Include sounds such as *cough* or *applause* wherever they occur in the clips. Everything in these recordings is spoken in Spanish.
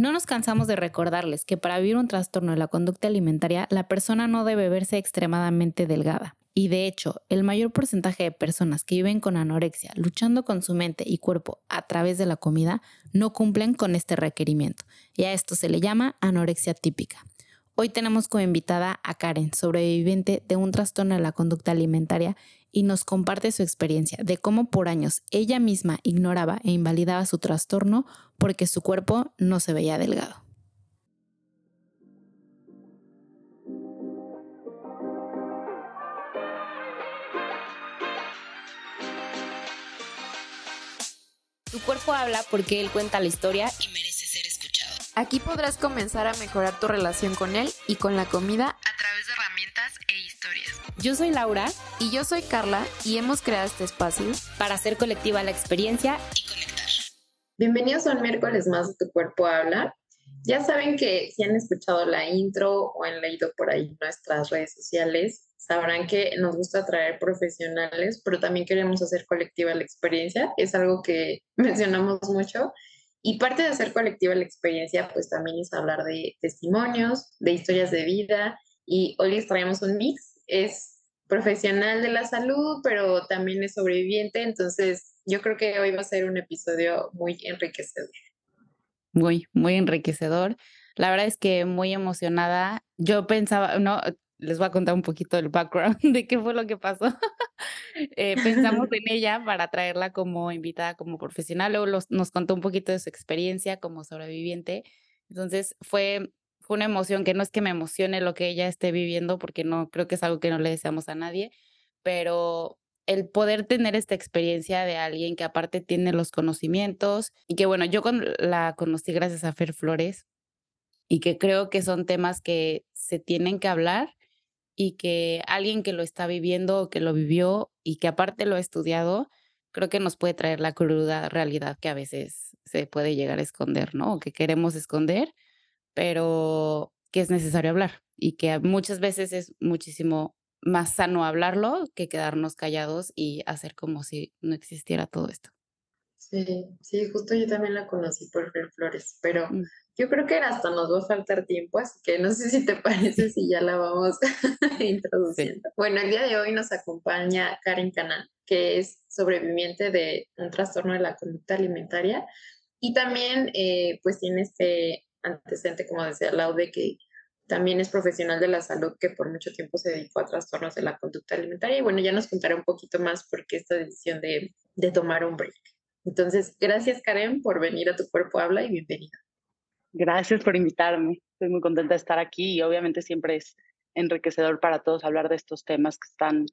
No nos cansamos de recordarles que para vivir un trastorno de la conducta alimentaria, la persona no debe verse extremadamente delgada. Y de hecho, el mayor porcentaje de personas que viven con anorexia, luchando con su mente y cuerpo a través de la comida, no cumplen con este requerimiento. Y a esto se le llama anorexia típica. Hoy tenemos como invitada a Karen, sobreviviente de un trastorno de la conducta alimentaria, y nos comparte su experiencia de cómo por años ella misma ignoraba e invalidaba su trastorno porque su cuerpo no se veía delgado. Tu cuerpo habla porque él cuenta la historia y merece ser escuchado. Aquí podrás comenzar a mejorar tu relación con él y con la comida Yo soy Laura y yo soy Carla y hemos creado este espacio para hacer colectiva la experiencia y conectar. Bienvenidos a un miércoles más de Tu cuerpo habla. Ya saben que si han escuchado la intro o han leído por ahí nuestras redes sociales, sabrán que nos gusta traer profesionales, pero también queremos hacer colectiva la experiencia. Es algo que *laughs* mencionamos mucho. Y parte de hacer colectiva la experiencia, pues también es hablar de testimonios, de historias de vida. Y hoy les traemos un mix. Es profesional de la salud, pero también es sobreviviente. Entonces, yo creo que hoy va a ser un episodio muy enriquecedor. Muy, muy enriquecedor. La verdad es que muy emocionada. Yo pensaba, no, les voy a contar un poquito del background *laughs* de qué fue lo que pasó. *laughs* eh, pensamos *laughs* en ella para traerla como invitada, como profesional. Luego los, nos contó un poquito de su experiencia como sobreviviente. Entonces fue, fue una emoción que no es que me emocione lo que ella esté viviendo, porque no creo que es algo que no le deseamos a nadie, pero el poder tener esta experiencia de alguien que aparte tiene los conocimientos y que bueno, yo la conocí gracias a Fer Flores y que creo que son temas que se tienen que hablar y que alguien que lo está viviendo o que lo vivió y que aparte lo ha estudiado, creo que nos puede traer la cruda realidad que a veces se puede llegar a esconder, ¿no? O que queremos esconder, pero que es necesario hablar y que muchas veces es muchísimo más sano hablarlo que quedarnos callados y hacer como si no existiera todo esto. Sí, sí, justo yo también la conocí por Fer Flores, pero mm. Yo creo que hasta nos va a faltar tiempo, así que no sé si te *laughs* parece si ya la vamos *laughs* introduciendo. Bueno, el día de hoy nos acompaña Karen Canal, que es sobreviviente de un trastorno de la conducta alimentaria y también eh, pues tiene este antecedente, como decía Laude, que también es profesional de la salud que por mucho tiempo se dedicó a trastornos de la conducta alimentaria y bueno, ya nos contará un poquito más por qué esta decisión de, de tomar un break. Entonces, gracias Karen por venir a Tu Cuerpo Habla y bienvenida. Gracias por invitarme. Estoy muy contenta de estar aquí y obviamente siempre es enriquecedor para todos hablar de estos temas que están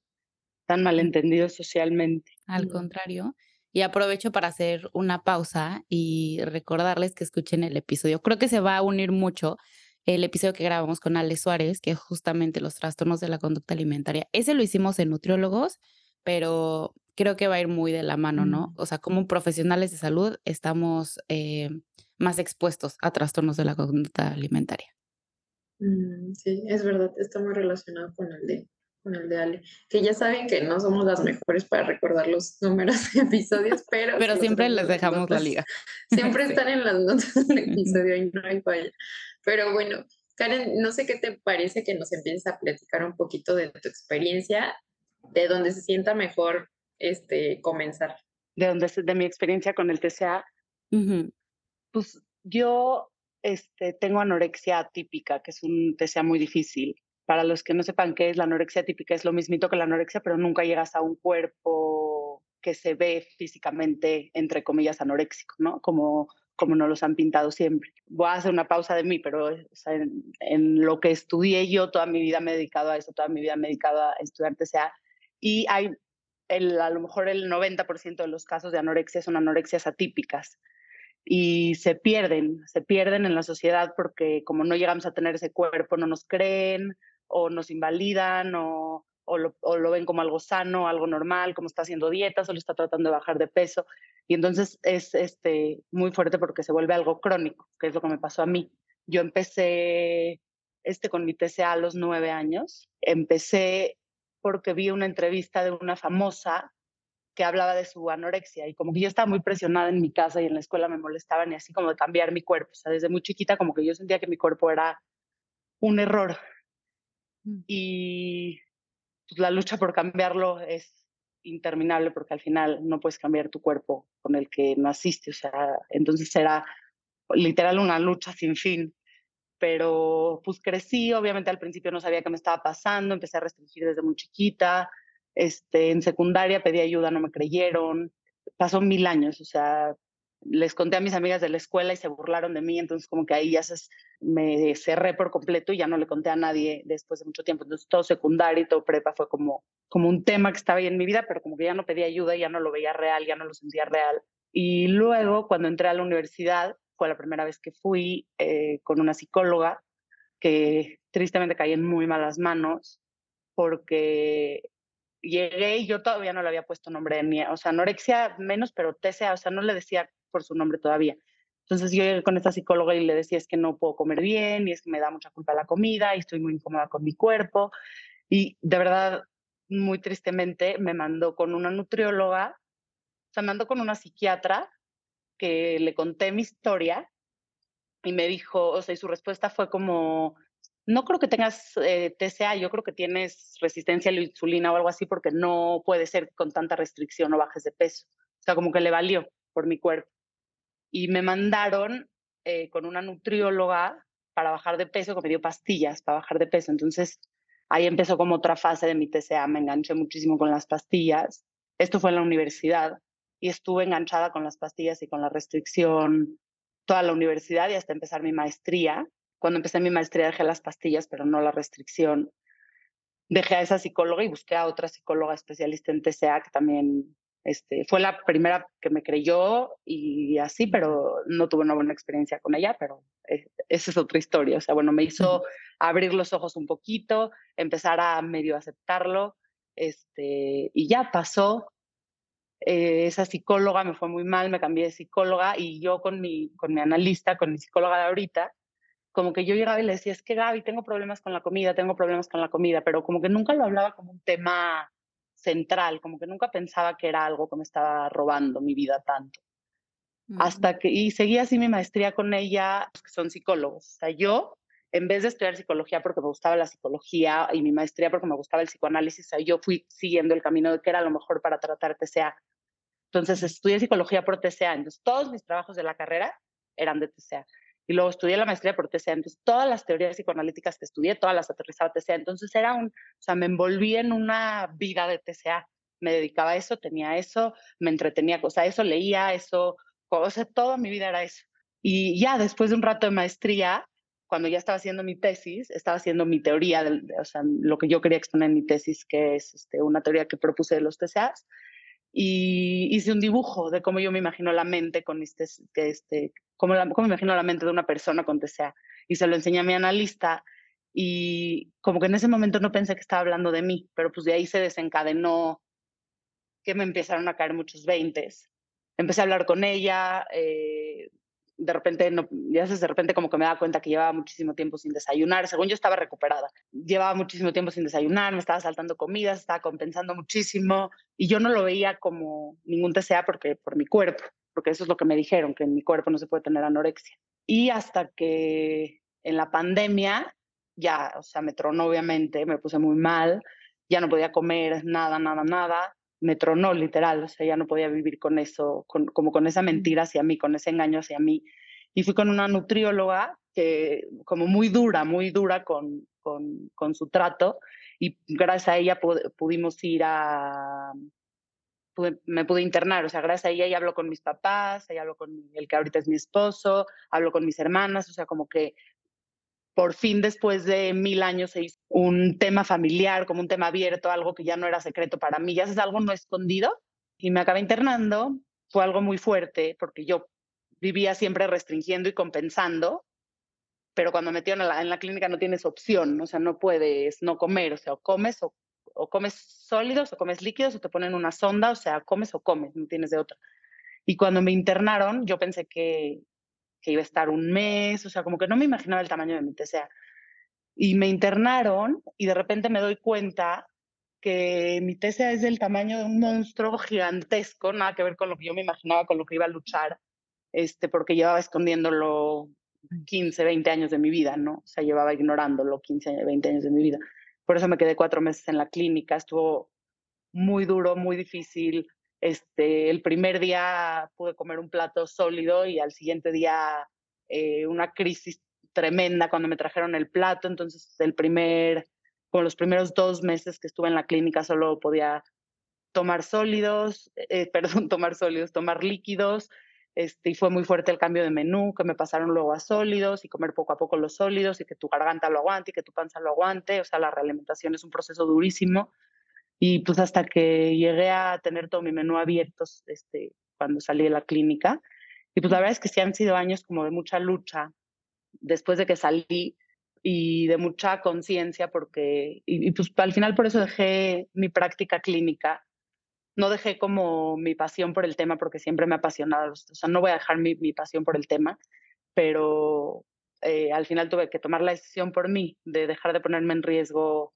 tan malentendidos socialmente. Al contrario. Y aprovecho para hacer una pausa y recordarles que escuchen el episodio. Creo que se va a unir mucho el episodio que grabamos con Ale Suárez, que es justamente los trastornos de la conducta alimentaria. Ese lo hicimos en nutriólogos, pero creo que va a ir muy de la mano, ¿no? O sea, como profesionales de salud estamos eh, más expuestos a trastornos de la conducta alimentaria. Mm, sí, es verdad, está muy relacionado con el de con el de Ale, que ya saben que no somos las mejores para recordar los números de episodios, *laughs* pero... pero siempre les dejamos la liga. *laughs* Siempre están en las notas del episodio y no hay falla. Pero bueno, Karen, no sé qué te parece que nos empieces a platicar un poquito de tu experiencia, de donde se sienta mejor este, comenzar. De donde de mi experiencia con el TCA. Pues yo este, tengo anorexia típica, que es un TCA muy difícil. Para los que no sepan qué es la anorexia típica, es lo mismito que la anorexia, pero nunca llegas a un cuerpo que se ve físicamente, entre comillas, anoréxico, ¿no? Como, como nos los han pintado siempre. Voy a hacer una pausa de mí, pero en, lo que estudié yo, toda mi vida me he dedicado a eso, toda mi vida me he dedicado a estudiar TCA. Y hay, el, a lo mejor el 90% de los casos de anorexia son anorexias atípicas y se pierden, se pierden en la sociedad porque como no llegamos a tener ese cuerpo, no nos creen o nos invalidan o, lo, ven como algo sano, algo normal, como está haciendo dietas o lo está tratando de bajar de peso. Y entonces es este, muy fuerte porque se vuelve algo crónico, que es lo que me pasó a mí. Yo empecé este, con mi TCA a los nueve años. Empecé porque vi una entrevista de una famosa que hablaba de su anorexia y como que yo estaba muy presionada en mi casa y en la escuela me molestaban y así como de cambiar mi cuerpo. O sea, desde muy chiquita como que yo sentía que mi cuerpo era un error. Mm. Y pues, la lucha por cambiarlo es interminable porque al final no puedes cambiar tu cuerpo con el que naciste. O sea, entonces era literal una lucha sin fin. Pero pues crecí, obviamente al principio no sabía qué me estaba pasando, empecé a restringir desde muy chiquita. Este, en secundaria pedí ayuda, no me creyeron. Pasó mil años, o sea, les conté a mis amigas de la escuela y se burlaron de mí, entonces como que ahí ya se, me cerré por completo y ya no le conté a nadie después de mucho tiempo. Entonces todo secundario y todo prepa fue como, como un tema que estaba ahí en mi vida, pero como que ya no pedía ayuda, ya no lo veía real, ya no lo sentía real. Y luego cuando entré a la universidad, fue la primera vez que fui eh, con una psicóloga que tristemente caí en muy malas manos porque llegué y yo todavía no le había puesto nombre ni, o sea, anorexia menos, pero TCA, o sea, no le decía por su nombre todavía. Entonces yo con esta psicóloga y le decía es que no puedo comer bien y es que me da mucha culpa la comida y estoy muy incómoda con mi cuerpo. Y de verdad, muy tristemente, me mandó con una nutrióloga, o sea, me mandó con una psiquiatra que le conté mi historia y me dijo, o sea, y su respuesta fue como, no creo que tengas eh, TCA, yo creo que tienes resistencia a la insulina o algo así porque no puede ser con tanta restricción o bajes de peso. O sea, como que le valió por mi cuerpo y me mandaron eh, con una nutrióloga para bajar de peso, que me dio pastillas para bajar de peso. Entonces ahí empezó como otra fase de mi TCA, me enganché muchísimo con las pastillas. Esto fue en la universidad y estuve enganchada con las pastillas y con la restricción toda la universidad y hasta empezar mi maestría. Cuando empecé mi maestría dejé las pastillas, pero no la restricción. Dejé a esa psicóloga y busqué a otra psicóloga especialista en TCA que también este, fue la primera que me creyó y así, pero no tuve una buena experiencia con ella, pero esa es otra historia. O sea, bueno, me hizo abrir los ojos un poquito, empezar a medio aceptarlo, este, y ya pasó. Eh, esa psicóloga me fue muy mal, me cambié de psicóloga y yo con mi, con mi analista, con mi psicóloga de ahorita, como que yo llegaba y le decía, es que Gaby, tengo problemas con la comida, tengo problemas con la comida, pero como que nunca lo hablaba como un tema central, como que nunca pensaba que era algo que me estaba robando mi vida tanto. Hasta que, y seguí así mi maestría con ella, que son psicólogos. O sea, yo, en vez de estudiar psicología porque me gustaba la psicología y mi maestría porque me gustaba el psicoanálisis, yo fui siguiendo el camino de que era lo mejor para tratar TCA. Entonces, estudié psicología por TCA. Entonces, todos mis trabajos de la carrera eran de TCA y luego estudié la maestría por TCA. Entonces, todas las teorías psicoanalíticas que estudié, todas las aterrizaba TCA. Entonces, era un, o sea, me envolví en una vida de TCA. Me dedicaba a eso, tenía eso, me entretenía, o sea, eso leía, eso, o sea, toda mi vida era eso. Y ya después de un rato de maestría, cuando ya estaba haciendo mi tesis, estaba haciendo mi teoría, de, o sea, lo que yo quería exponer en mi tesis, que es este, una teoría que propuse de los TCAs, y hice un dibujo de cómo yo me imagino la mente con este cómo, la, me imagino la mente de una persona con TCA. Y se lo enseñé a mi analista y como que en ese momento no pensé que estaba hablando de mí, pero pues de ahí se desencadenó que me empezaron a caer muchos veintes. Empecé a hablar con ella, eh, de repente, no, ya de repente como que me daba cuenta que llevaba muchísimo tiempo sin desayunar, según yo estaba recuperada, llevaba muchísimo tiempo sin desayunar, me estaba saltando comidas, estaba compensando muchísimo y yo no lo veía como ningún TCA porque por mi cuerpo, porque eso es lo que me dijeron, que en mi cuerpo no se puede tener anorexia. Y hasta que en la pandemia ya, o sea, me tronó obviamente, me puse muy mal, ya no podía comer nada, nada, nada, me tronó literal, o sea, ya no podía vivir con eso, como con esa mentira hacia mí, con ese engaño hacia mí. Y fui con una nutrióloga que como muy dura, muy dura con, con, con su trato y gracias a ella pudimos ir a, me pude internar, o sea, gracias a ella ella habló con mis papás, ella habló con el que ahorita es mi esposo, habló con mis hermanas, o sea, como que por fin después de mil años se hizo un tema familiar, como un tema abierto, algo que ya no era secreto para mí, ya es algo no escondido y me acabé internando. Fue algo muy fuerte porque yo vivía siempre restringiendo y compensando, pero cuando me metieron en la, en la clínica no tienes opción, o sea, no puedes no comer, o sea, o comes o, o comes sólidos o comes líquidos o te ponen una sonda, o sea, comes o comes, no tienes de otra. Y cuando me internaron, yo pensé que, que iba a estar un mes, o sea, como que no me imaginaba el tamaño de mi TCA. Y me internaron y de repente me doy cuenta que mi TCA es del tamaño de un monstruo gigantesco, nada que ver con lo que yo me imaginaba, con lo que iba a luchar, este, porque llevaba escondiéndolo 15, 20 años de mi vida, ¿no? O sea, llevaba ignorándolo 15, 20 años de mi vida. Por eso me quedé cuatro meses en la clínica, estuvo muy duro, muy difícil. Este, el primer día pude comer un plato sólido y al siguiente día eh, una crisis tremenda cuando me trajeron el plato. Entonces, el primer, como los primeros dos meses que estuve en la clínica, solo podía tomar sólidos, eh, *laughs* perdón, tomar sólidos, tomar líquidos. Este, y fue muy fuerte el cambio de menú, que me pasaron luego a sólidos y comer poco a poco los sólidos y que tu garganta lo aguante y que tu panza lo aguante. O sea, la realimentación es un proceso durísimo. Y pues hasta que llegué a tener todo mi menú abierto este, cuando salí de la clínica. Y pues la verdad es que sí han sido años como de mucha lucha después de que salí y de mucha conciencia porque, y, pues al final por eso dejé mi práctica clínica. No dejé como mi pasión por el tema porque siempre me ha apasionado. O sea, no voy a dejar mi, mi pasión por el tema, pero eh, al final tuve que tomar la decisión por mí de dejar de ponerme en riesgo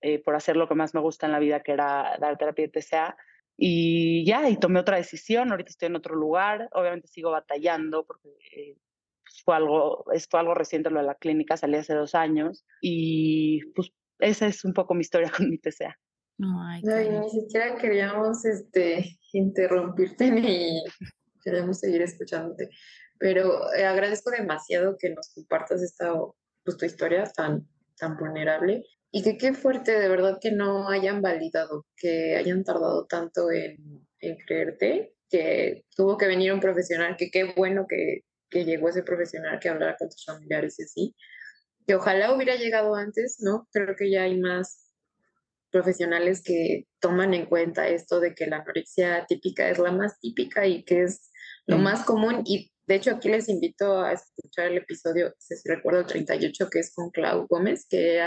eh, por hacer lo que más me gusta en la vida, que era dar terapia de TCA. Y ya, y tomé otra decisión, ahorita estoy en otro lugar, obviamente sigo batallando porque eh, pues, fue, algo, fue algo reciente lo de la clínica, salí hace dos años y pues esa es un poco mi historia *laughs* con mi TCA. Ay, ni siquiera queríamos este, interrumpirte *laughs* ni queríamos seguir escuchándote, pero eh, agradezco demasiado que nos compartas esta, pues, tu historia tan, tan vulnerable y que qué fuerte, de verdad, que no hayan validado, que hayan tardado tanto en, en creerte, que tuvo que venir un profesional, que qué bueno que, que llegó ese profesional que hablara con tus familiares y así. Que ojalá hubiera llegado antes, ¿no? Creo que ya hay más profesionales que toman en cuenta esto de que la anorexia típica es la más típica y que es lo más común. Y de hecho, aquí les invito a escuchar el episodio, si recuerdo, el 38, que es con Clau Gómez, que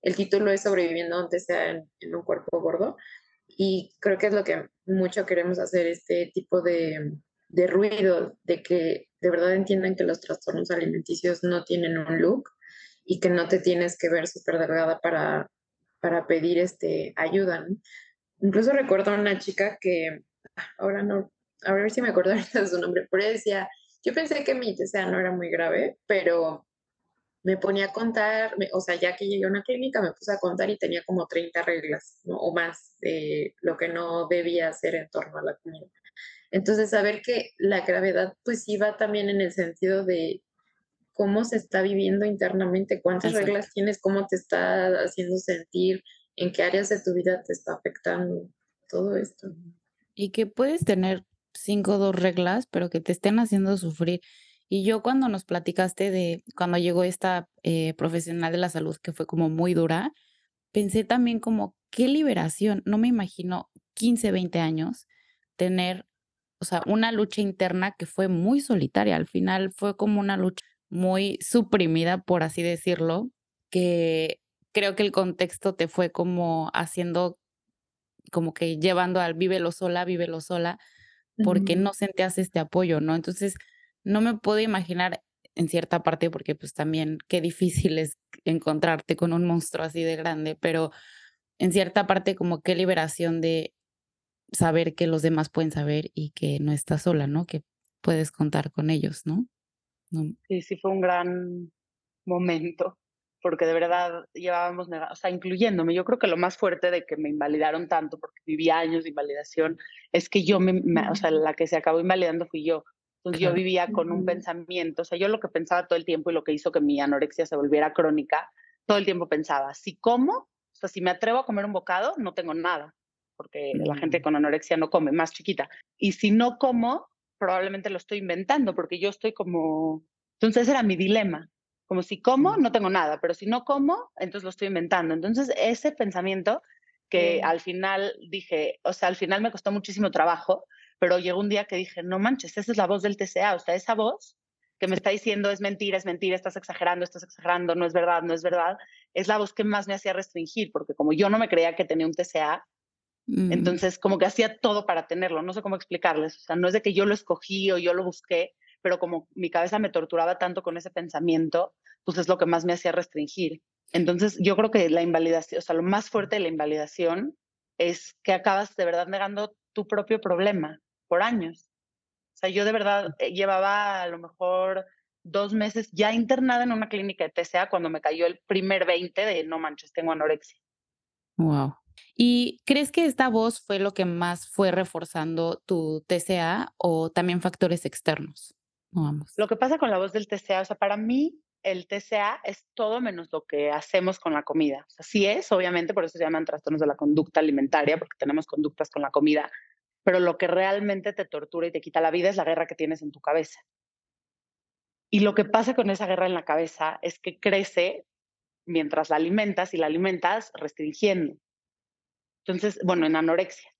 el título es Sobreviviendo aunque sea en, un cuerpo gordo. Y creo que es lo que mucho queremos hacer, este tipo de, de ruido, de que de verdad entiendan que los trastornos alimenticios no tienen un look y que no te tienes que ver súper delgada para, para pedir este, ayuda. Incluso recuerdo a una chica que, ahora no, a ver si me acuerdo *laughs* de su nombre, pero ella decía, yo pensé que mi TCA no era muy grave, pero me ponía a contar, o sea, ya que llegué a una clínica me puse a contar y tenía como 30 reglas o más de lo que no debía hacer en torno a la comida. Entonces, saber que la gravedad pues iba también en el sentido de cómo se está viviendo internamente, cuántas reglas tienes, cómo te está haciendo sentir, en qué áreas de tu vida te está afectando todo esto. Y que puedes tener cinco o dos reglas, pero que te estén haciendo sufrir. Y yo cuando nos platicaste de cuando llegó esta eh, profesional de la salud que fue como muy dura, pensé también como, qué liberación. No me imagino 15, 20 años tener, o sea, una lucha interna que fue muy solitaria. Al final fue como una lucha muy suprimida, por así decirlo, que creo que el contexto te fue como haciendo, como que llevando al vívelo sola, vívelo sola, porque no sentías este apoyo, ¿no? Entonces, no me puedo imaginar en cierta parte, porque pues también qué difícil es encontrarte con un monstruo así de grande, pero en cierta parte como qué liberación de saber que los demás pueden saber y que no estás sola, ¿no? Que puedes contar con ellos, ¿no? Sí, sí fue un gran momento porque de verdad llevábamos, o sea, incluyéndome, yo creo que lo más fuerte de que me invalidaron tanto, porque viví años de invalidación, es que yo, me, o sea, la que se acabó invalidando fui yo. Entonces yo vivía con un pensamiento, o sea, yo lo que pensaba todo el tiempo y lo que hizo que mi anorexia se volviera crónica, todo el tiempo pensaba, si como, o sea, si me atrevo a comer un bocado, no tengo nada, porque la gente con anorexia no come, más chiquita. Y si no como, probablemente lo estoy inventando, porque yo estoy como... Entonces era mi dilema. Como si como, no tengo nada, pero si no como, entonces lo estoy inventando. Entonces, ese pensamiento que al final dije, o sea, al final me costó muchísimo trabajo, pero llegó un día que dije, no manches, esa es la voz del TCA, o sea, esa voz que me está diciendo es mentira, es mentira, estás exagerando, estás exagerando, no es verdad, no es verdad, es la voz que más me hacía restringir, porque como yo no me creía que tenía un TCA, mm. entonces como que hacía todo para tenerlo, no sé cómo explicarles, o sea, no es de que yo lo escogí o yo lo busqué, pero como mi cabeza me torturaba tanto con ese pensamiento, pues es lo que más me hacía restringir. Entonces, yo creo que la invalidación, o sea, lo más fuerte de la invalidación es que acabas de verdad negando tu propio problema por años. O sea, yo de verdad eh, llevaba a lo mejor dos meses ya internada en una clínica de TCA cuando me cayó el primer 20 de no manches, tengo anorexia. Wow. ¿Y crees que esta voz fue lo que más fue reforzando tu TCA o también factores externos? Vamos. Lo que pasa con la voz del TCA, o sea, para mí el TCA es todo menos lo que hacemos con la comida. O sí es, obviamente, por eso se llaman trastornos de la conducta alimentaria, porque tenemos conductas con la comida, pero lo que realmente te tortura y te quita la vida es la guerra que tienes en tu cabeza. Y lo que pasa con esa guerra en la cabeza es que crece mientras la alimentas y la alimentas restringiendo. Entonces, bueno, en anorexia.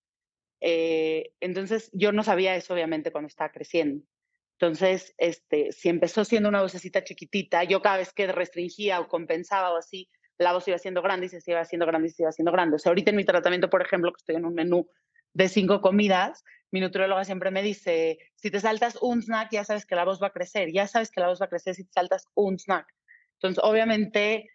Eh, entonces, yo no sabía eso, obviamente, cuando estaba creciendo. Entonces, este, si empezó siendo una vocecita chiquitita, yo cada vez que restringía o compensaba o así, la voz iba siendo grande y se iba haciendo grande y se iba haciendo grande. O sea, ahorita en mi tratamiento, por ejemplo, que estoy en un menú de cinco comidas, mi nutrióloga siempre me dice, si te saltas un snack, ya sabes que la voz va a crecer, ya sabes que la voz va a crecer si te saltas un snack. Entonces, obviamente,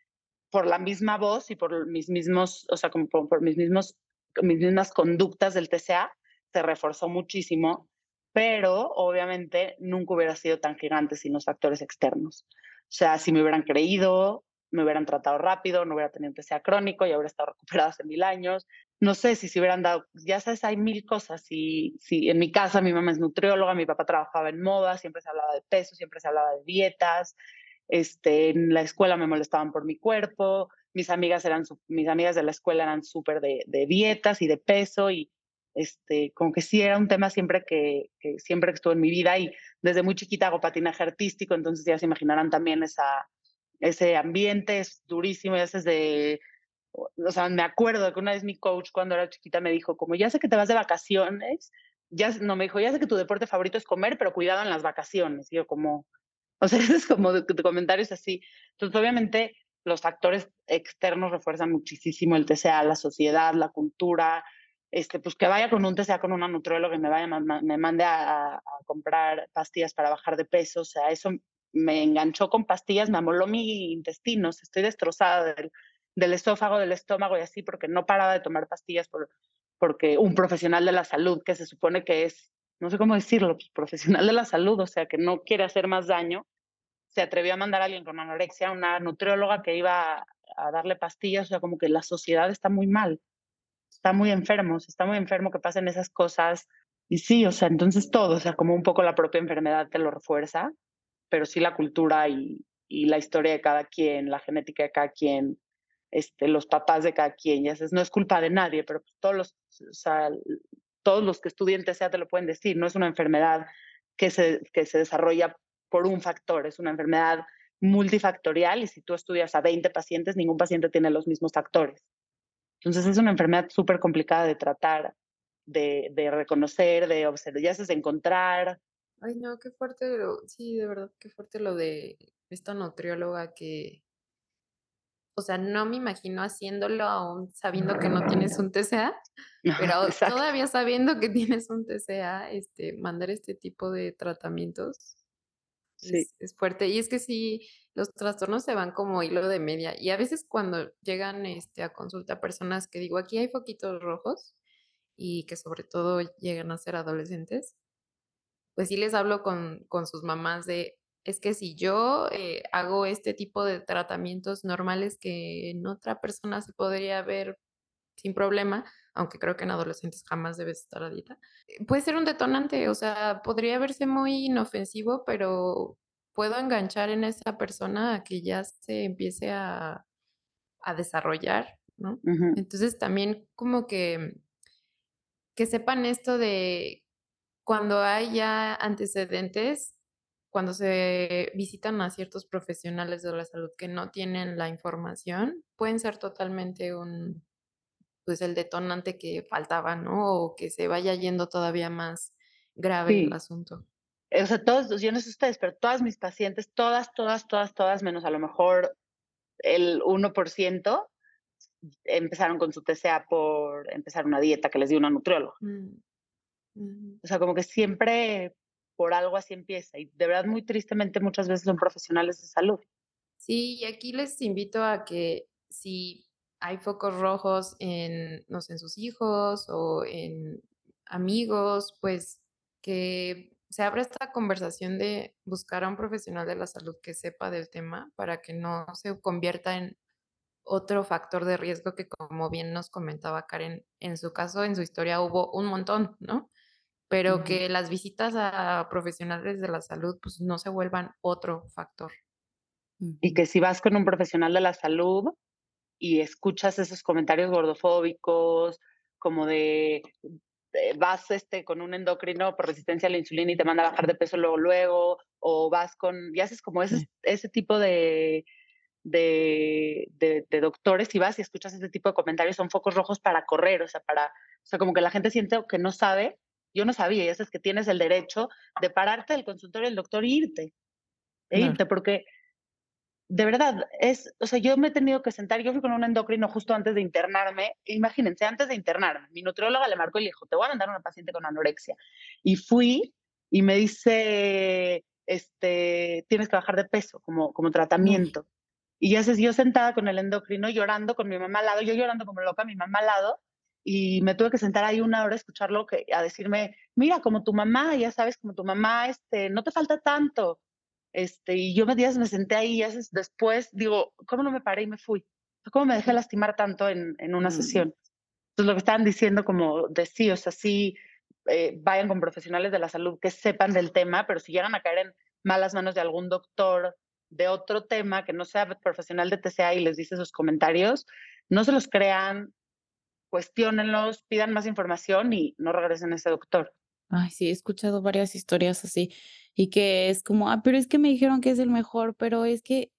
por la misma voz y por mis mismos, o sea, como por, mis mismos, mis mismas conductas del TCA, se reforzó muchísimo pero obviamente nunca hubiera sido tan gigante sin los factores externos. O sea, si me hubieran creído, me hubieran tratado rápido, no hubiera tenido TCA crónico y hubiera estado recuperado hace mil años. No sé si se hubieran dado, ya sabes, hay mil cosas. Si, si en mi casa mi mamá es nutrióloga, mi papá trabajaba en moda, siempre se hablaba de peso, siempre se hablaba de dietas. Este, en la escuela me molestaban por mi cuerpo, mis amigas, eran, mis amigas de la escuela eran súper de, dietas y de peso y este, como que sí era un tema siempre que, siempre estuvo en mi vida y desde muy chiquita hago patinaje artístico, entonces ya se imaginarán también esa, ese ambiente, es durísimo, ya es de, o sea, me acuerdo que una vez mi coach cuando era chiquita me dijo, como ya sé que te vas de vacaciones, ya, no, me dijo, ya sé que tu deporte favorito es comer, pero cuidado en las vacaciones, y yo como, o sea, *laughs* es como de, de comentarios así, entonces obviamente los factores externos refuerzan muchísimo el TCA, la sociedad, la cultura, este, pues que vaya con un TCA con una nutrióloga y me, vaya, me mande a, comprar pastillas para bajar de peso. O sea, eso me enganchó con pastillas, me amoló mi intestino. estoy destrozada del, del, esófago, del estómago y así, porque no paraba de tomar pastillas por, porque un profesional de la salud, que se supone que es, no sé cómo decirlo, pues, profesional de la salud, o sea, que no quiere hacer más daño, se atrevió a mandar a alguien con anorexia, una nutrióloga que iba a darle pastillas, o sea, como que la sociedad está muy mal está muy enfermo, está muy enfermo que pasen esas cosas. Y sí, o sea, entonces todo, o sea, como un poco la propia enfermedad te lo refuerza, pero sí la cultura y, la historia de cada quien, la genética de cada quien, este, los papás de cada quien, ya sabes, no es culpa de nadie, pero pues todos los, sea, todos los que estudien TCA te lo pueden decir, no es una enfermedad que se, que se desarrolla por un factor, es una enfermedad multifactorial y si tú estudias a 20 pacientes, ningún paciente tiene los mismos factores. Entonces es una enfermedad súper complicada de tratar, de, de, reconocer, de observar, ya es encontrar. Ay, no, qué fuerte, sí, de verdad, qué fuerte lo de esta nutrióloga que, o sea, no me imagino haciéndolo aún sabiendo que no tienes un TCA, *laughs* pero todavía sabiendo que tienes un TCA, este, mandar este tipo de tratamientos sí. es, fuerte. Y es que sí, los trastornos se van como hilo de media. Y a veces cuando llegan este, a consulta personas que digo, aquí hay foquitos rojos y que sobre todo llegan a ser adolescentes, pues sí les hablo con, con sus mamás de, es que si yo eh, hago este tipo de tratamientos normales que en otra persona se podría ver sin problema, aunque creo que en adolescentes jamás debes estar a dieta, eh, puede ser un detonante, o sea, podría verse muy inofensivo, pero puedo enganchar en esa persona a que ya se empiece a, a desarrollar, ¿no? Entonces también como que, que sepan esto de cuando hay ya antecedentes, cuando se visitan a ciertos profesionales de la salud que no tienen la información, pueden ser totalmente un, pues el detonante que faltaba, ¿no? O que se vaya yendo todavía más grave el asunto. O sea, todos, yo no sé ustedes, pero todas mis pacientes, todas, todas, todas, todas, menos a lo mejor el 1%, empezaron con su TCA por empezar una dieta que les dio una nutrióloga. Mm, o sea, como que siempre por algo así empieza. Y de verdad, muy tristemente, muchas veces son profesionales de salud. Sí, y aquí les invito a que si hay focos rojos en, no sé, en sus hijos o en amigos, pues que se abra esta conversación de buscar a un profesional de la salud que sepa del tema para que no se convierta en otro factor de riesgo que, como bien nos comentaba Karen, en su caso, en su historia hubo un montón, ¿no? Pero que las visitas a profesionales de la salud pues no se vuelvan otro factor. Y que si vas con un profesional de la salud y escuchas esos comentarios gordofóbicos, como de vas este, con un endocrino por resistencia a la insulina y te manda a bajar de peso luego, luego, o vas con, y haces como ese, ese tipo de, de, de, doctores y vas y escuchas ese tipo de comentarios, son focos rojos para correr, o sea, para, o sea, como que la gente siente que no sabe, yo no sabía, y eso es que tienes el derecho de pararte del consultorio del doctor e irte, e irte, porque de verdad, es, o sea, yo me he tenido que sentar, yo fui con un endocrino justo antes de internarme, imagínense, antes de internarme, mi nutrióloga le marcó y le dijo, te voy a mandar a una paciente con anorexia. Y fui y me dice, este, tienes que bajar de peso como, como tratamiento. Y ya sé, yo sentada con el endocrino llorando con mi mamá al lado, yo llorando como loca, mi mamá al lado, y me tuve que sentar ahí una hora a escucharlo, que, a decirme, mira, como tu mamá, ya sabes, como tu mamá, este, no te falta tanto, este, y yo me días me senté ahí y después digo, ¿cómo no me paré y me fui? ¿Cómo me dejé lastimar tanto en, en una mm. sesión? Entonces lo que estaban diciendo como de sí, o sea, sí, eh, vayan con profesionales de la salud que sepan del tema, pero si llegan a caer en malas manos de algún doctor de otro tema que no sea profesional de TCA y les dice sus comentarios, no se los crean, cuestionenlos, pidan más información y no regresen a ese doctor. Ay, sí, he escuchado varias historias así y que es como, ah, pero es que me dijeron que es el mejor, pero es que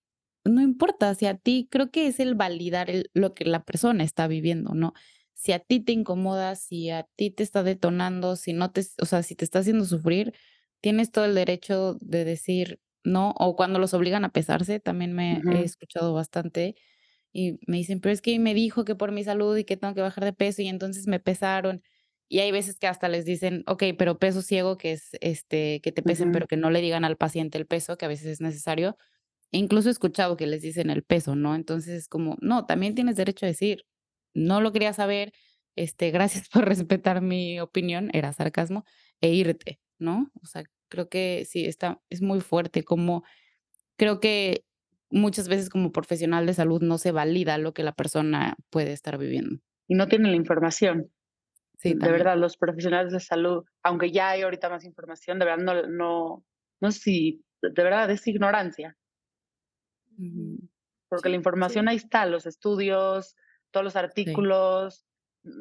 no importa, si a ti creo que es el validar lo que la persona está viviendo, ¿no? Si a ti te incomoda, si a ti te está detonando, si no te, o sea, si te está haciendo sufrir, tienes todo el derecho de decir no, o cuando los obligan a pesarse, también me he escuchado bastante y me dicen, pero es que me dijo que por mi salud y que tengo que bajar de peso y entonces me pesaron y hay veces que hasta les dicen, ok, pero peso ciego, que es este, que te pesen, pero que no le digan al paciente el peso, que a veces es necesario. E incluso he escuchado que les dicen el peso, ¿no? Entonces es como, no, también tienes derecho a decir, no lo quería saber, este, gracias *laughs* por respetar mi opinión, era sarcasmo, e irte, ¿no? O sea, creo que sí, está, es muy fuerte, como creo que muchas veces como profesional de salud no se valida lo que la persona puede estar viviendo. Y no tiene la información de verdad, los profesionales de salud, aunque ya hay ahorita más información, de verdad no, no, no sé si, de verdad es ignorancia. Porque la información ahí está, los estudios, todos los artículos,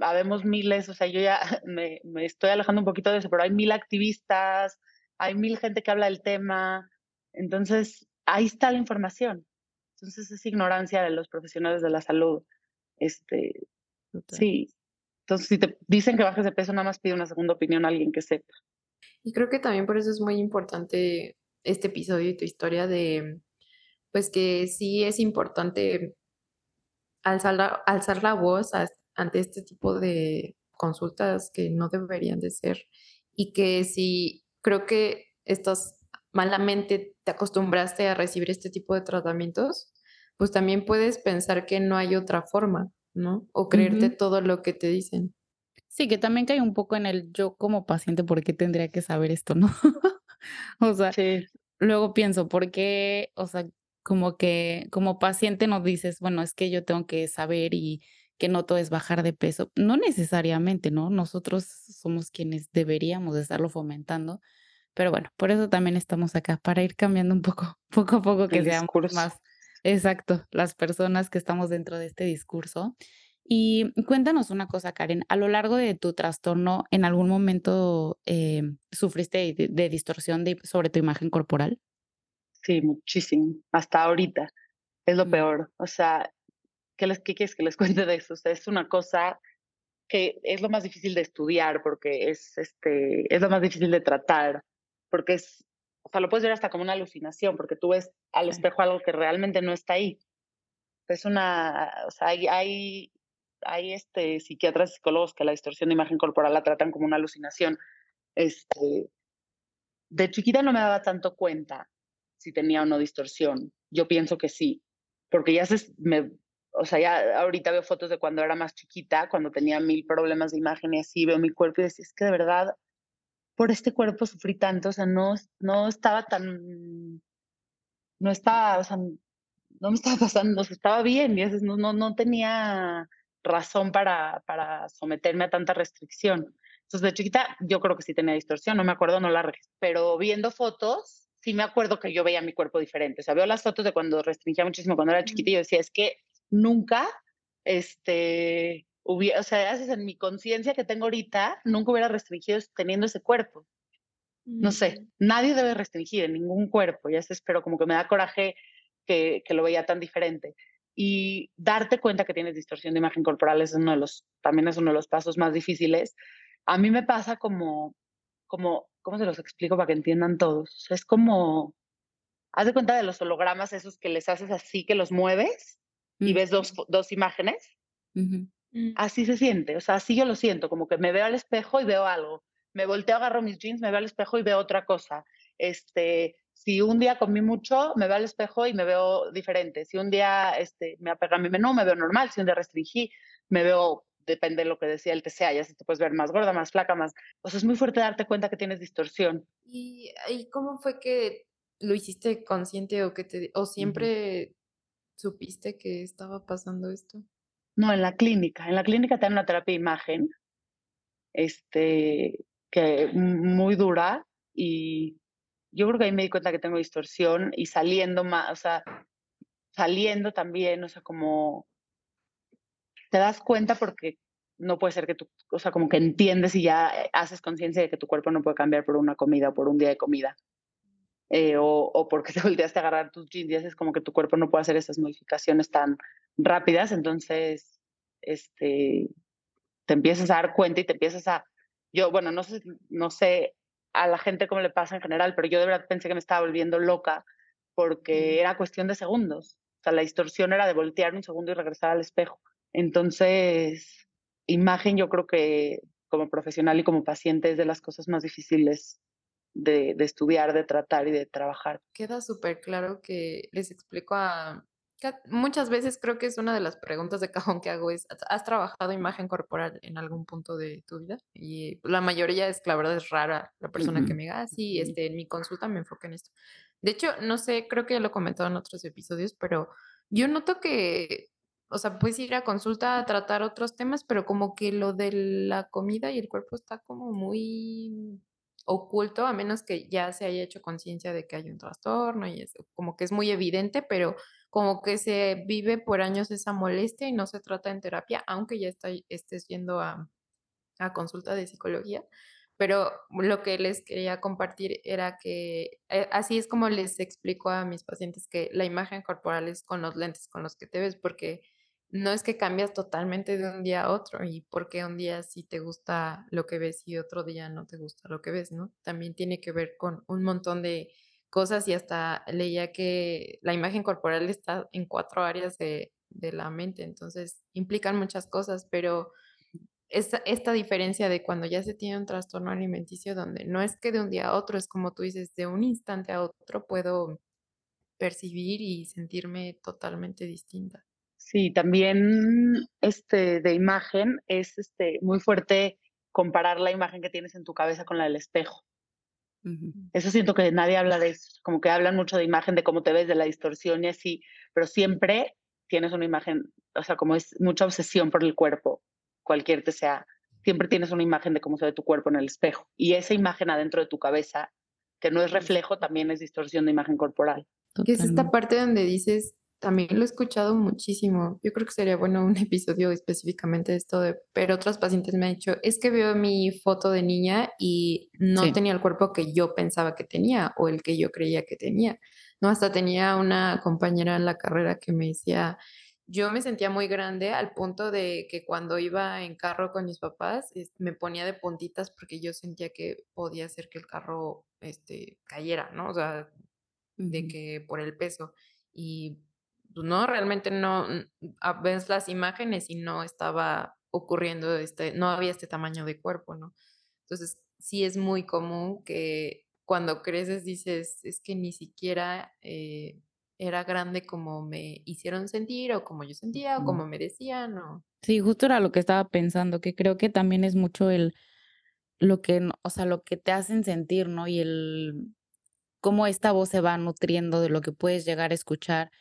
habemos miles, o sea, yo ya *laughs* me, me, estoy alejando un poquito de eso, pero hay mil activistas, hay mil gente que habla del tema, entonces ahí está la información. Entonces es ignorancia de los profesionales de la salud. Este, sí, entonces, si te dicen que bajes de peso, nada más pide una segunda opinión a alguien que sepa. Y creo que también por eso es muy importante este episodio y tu historia de, pues que sí es importante alzar la, alzar la voz ante este tipo de consultas que no deberían de ser y que si creo que estás malamente te acostumbraste a recibir este tipo de tratamientos, pues también puedes pensar que no hay otra forma ¿no? O creerte todo lo que te dicen. Sí, que también cae un poco en el yo como paciente, ¿por qué tendría que saber esto, no? *laughs* o sea, luego pienso, ¿por qué, o sea, como que como paciente nos dices, bueno, es que yo tengo que saber y que no todo es bajar de peso? No necesariamente, ¿no? Nosotros somos quienes deberíamos de estarlo fomentando. Pero bueno, por eso también estamos acá, para ir cambiando un poco, *laughs* poco a poco, que seamos más Exacto, las personas que estamos dentro de este discurso. Y cuéntanos una cosa, Karen, a lo largo de tu trastorno, ¿en algún momento eh, sufriste de, distorsión sobre tu imagen corporal? Sí, muchísimo, hasta ahorita. Es lo mm. peor. O sea, ¿qué, les, ¿qué quieres que les *laughs* cuente de eso? O sea, es una cosa que es lo más difícil de estudiar porque es, este, es lo más difícil de tratar, porque es sea, lo puedes ver hasta como una alucinación, porque tú ves al espejo algo que realmente no está ahí. Es una, o sea, hay, hay, hay este, psiquiatras y psicólogos que la distorsión de imagen corporal la tratan como una alucinación. Este, de chiquita no me daba tanto cuenta si tenía o no distorsión. Yo pienso que sí, porque ya se, me, o sea, ya ahorita veo fotos de cuando era más chiquita, cuando tenía mil problemas de imagen y así, veo mi cuerpo y decía, es que de verdad, por este cuerpo sufrí tanto, o sea, no, no estaba tan, no estaba, o sea, no me *laughs* estaba pasando, o sea, estaba bien y no, no, no tenía razón para, para someterme a tanta restricción. Entonces, de chiquita, yo creo que sí tenía distorsión, no me acuerdo, no la registré, pero viendo fotos, sí me acuerdo que yo veía mi cuerpo diferente. O sea, veo las fotos de cuando restringía muchísimo cuando era chiquita y yo decía, es que nunca, este, hubiera, o sea, haces en mi conciencia que tengo ahorita, nunca hubiera restringido teniendo ese cuerpo. No sé, nadie debe restringir en ningún cuerpo, ya sé, pero como que me da coraje que, que, lo veía tan diferente. Y darte cuenta que tienes distorsión de imagen corporal es uno de los, también es uno de los pasos más difíciles. A mí me pasa como, como, ¿cómo se los explico para que entiendan todos? es como, haz de cuenta de los hologramas esos que les haces así, que los mueves y ves dos, dos imágenes. Mm. Así se siente, o sea, así yo lo siento, como que me veo al espejo y veo algo. Me volteo, agarro mis jeans, me veo al espejo y veo otra cosa. Este, si un día comí mucho, me veo al espejo y me veo diferente. Si un día este, me apega a mi menú, me veo normal. Si un día restringí, me veo, depende de lo que decía el TCA, ya se te puedes ver más gorda, más flaca, más... O sea, es muy fuerte darte cuenta que tienes distorsión. ¿Y, y cómo fue que lo hiciste consciente o que te... o siempre supiste que estaba pasando esto? No, en la clínica. En la clínica te dan una terapia de imagen, este, que muy dura y yo creo que ahí me di cuenta que tengo distorsión y saliendo más, o sea, saliendo también, o sea, como te das cuenta porque no puede ser que tú, o sea, como que entiendes y ya haces conciencia de que tu cuerpo no puede cambiar por una comida o por un día de comida. Eh, o, o, porque te *laughs* volteaste a agarrar tus jeans es como que tu cuerpo no puede hacer esas modificaciones tan rápidas, entonces este, te empiezas a dar cuenta y te empiezas a, yo, bueno, no sé, no sé a la gente cómo le pasa en general, pero yo de verdad pensé que me estaba volviendo loca porque era cuestión de segundos. O sea, la distorsión era de voltear un segundo y regresar al espejo. Entonces, imagen yo creo que como profesional y como paciente es de las cosas más difíciles de, de estudiar, de tratar y de trabajar. Queda súper claro que les explico a muchas veces creo que es una de las preguntas de cajón que hago es, ¿has trabajado imagen corporal en algún punto de tu vida? Y la mayoría es, la verdad, es rara la persona que me diga, ah, sí, este, en mi consulta me enfoqué en esto. De hecho, no sé, creo que ya lo he comentado en otros episodios, pero yo noto que, o sea, puedes ir a consulta a tratar otros temas, pero como que lo de la comida y el cuerpo está como muy oculto, a menos que ya se haya hecho conciencia de que hay un trastorno y es como que es muy evidente, pero como que se vive por años esa molestia y no se trata en terapia, aunque ya está, estés yendo a, a consulta de psicología. Pero lo que les quería compartir era que eh, así es como les explico a mis pacientes que la imagen corporal es con los lentes con los que te ves, porque no es que cambias totalmente de un día a otro y porque un día sí te gusta lo que ves y otro día no te gusta lo que ves, ¿no? También tiene que ver con un montón de cosas y hasta leía que la imagen corporal está en cuatro áreas de, de la mente, entonces implican muchas cosas, pero esta, esta diferencia de cuando ya se tiene un trastorno alimenticio donde no es que de un día a otro, es como tú dices, de un instante a otro puedo percibir y sentirme totalmente distinta. Sí, también este de imagen es este muy fuerte comparar la imagen que tienes en tu cabeza con la del espejo. Eso siento que nadie habla de eso, como que hablan mucho de imagen, de cómo te ves, de la distorsión y así, pero siempre tienes una imagen, o sea, como es mucha obsesión por el cuerpo, cualquier te sea, siempre tienes una imagen de cómo se ve tu cuerpo en el espejo. Y esa imagen adentro de tu cabeza, que no es reflejo, también es distorsión de imagen corporal. Que es esta parte donde dices, también lo he escuchado muchísimo. Yo creo que sería bueno un *laughs* episodio específicamente de esto, de, pero otros pacientes me han dicho, es que veo mi foto de niña y no tenía el cuerpo que yo pensaba que tenía o el que yo creía que tenía. No, hasta tenía una compañera en la carrera que me decía, yo me sentía muy grande al punto de que cuando iba en carro con mis papás me ponía de puntitas porque yo sentía que podía hacer que el carro este, cayera, ¿no? O sea, de que por el peso. Y no, realmente no, ves las imágenes y no estaba ocurriendo este, no había este tamaño de cuerpo, ¿no? Entonces, sí es muy común que cuando creces dices, es que ni siquiera eh, era grande como me hicieron sentir o como yo sentía o como me decían o... Sí, justo era lo que estaba pensando, que creo que también es mucho el, lo que, o sea, lo que te hacen sentir, ¿no? Y el, cómo esta voz se va nutriendo de lo que puedes llegar a escuchar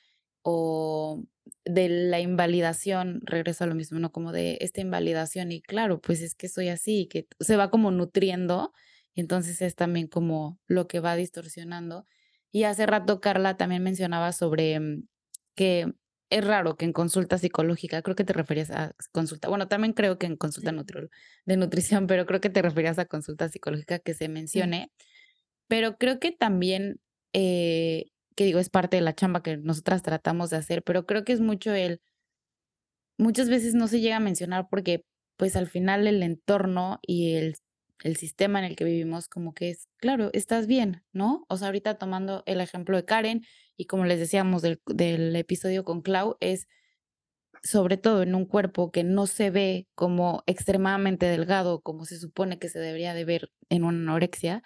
o de la invalidación, regreso a lo mismo, ¿no? Como de esta invalidación y claro, pues es que soy así, que se va como nutriendo y entonces es también como lo que va distorsionando. Y hace rato Carla también mencionaba sobre mm, que es raro que en consulta psicológica, creo que te referías a consulta, bueno, también creo que en consulta de nutrición, pero creo que te referías a consulta psicológica que se mencione, pero creo que también eh, que digo, es parte de la chamba que nosotras tratamos de hacer, pero creo que es mucho el, muchas veces no se llega a mencionar porque pues al final el entorno y el, el sistema en el que vivimos como que es, claro, estás bien, ¿no? O sea, ahorita tomando el ejemplo de Karen y como les decíamos del, del episodio con Clau, es sobre todo en un cuerpo que no se ve como extremadamente delgado, como se supone que se debería de ver en una anorexia,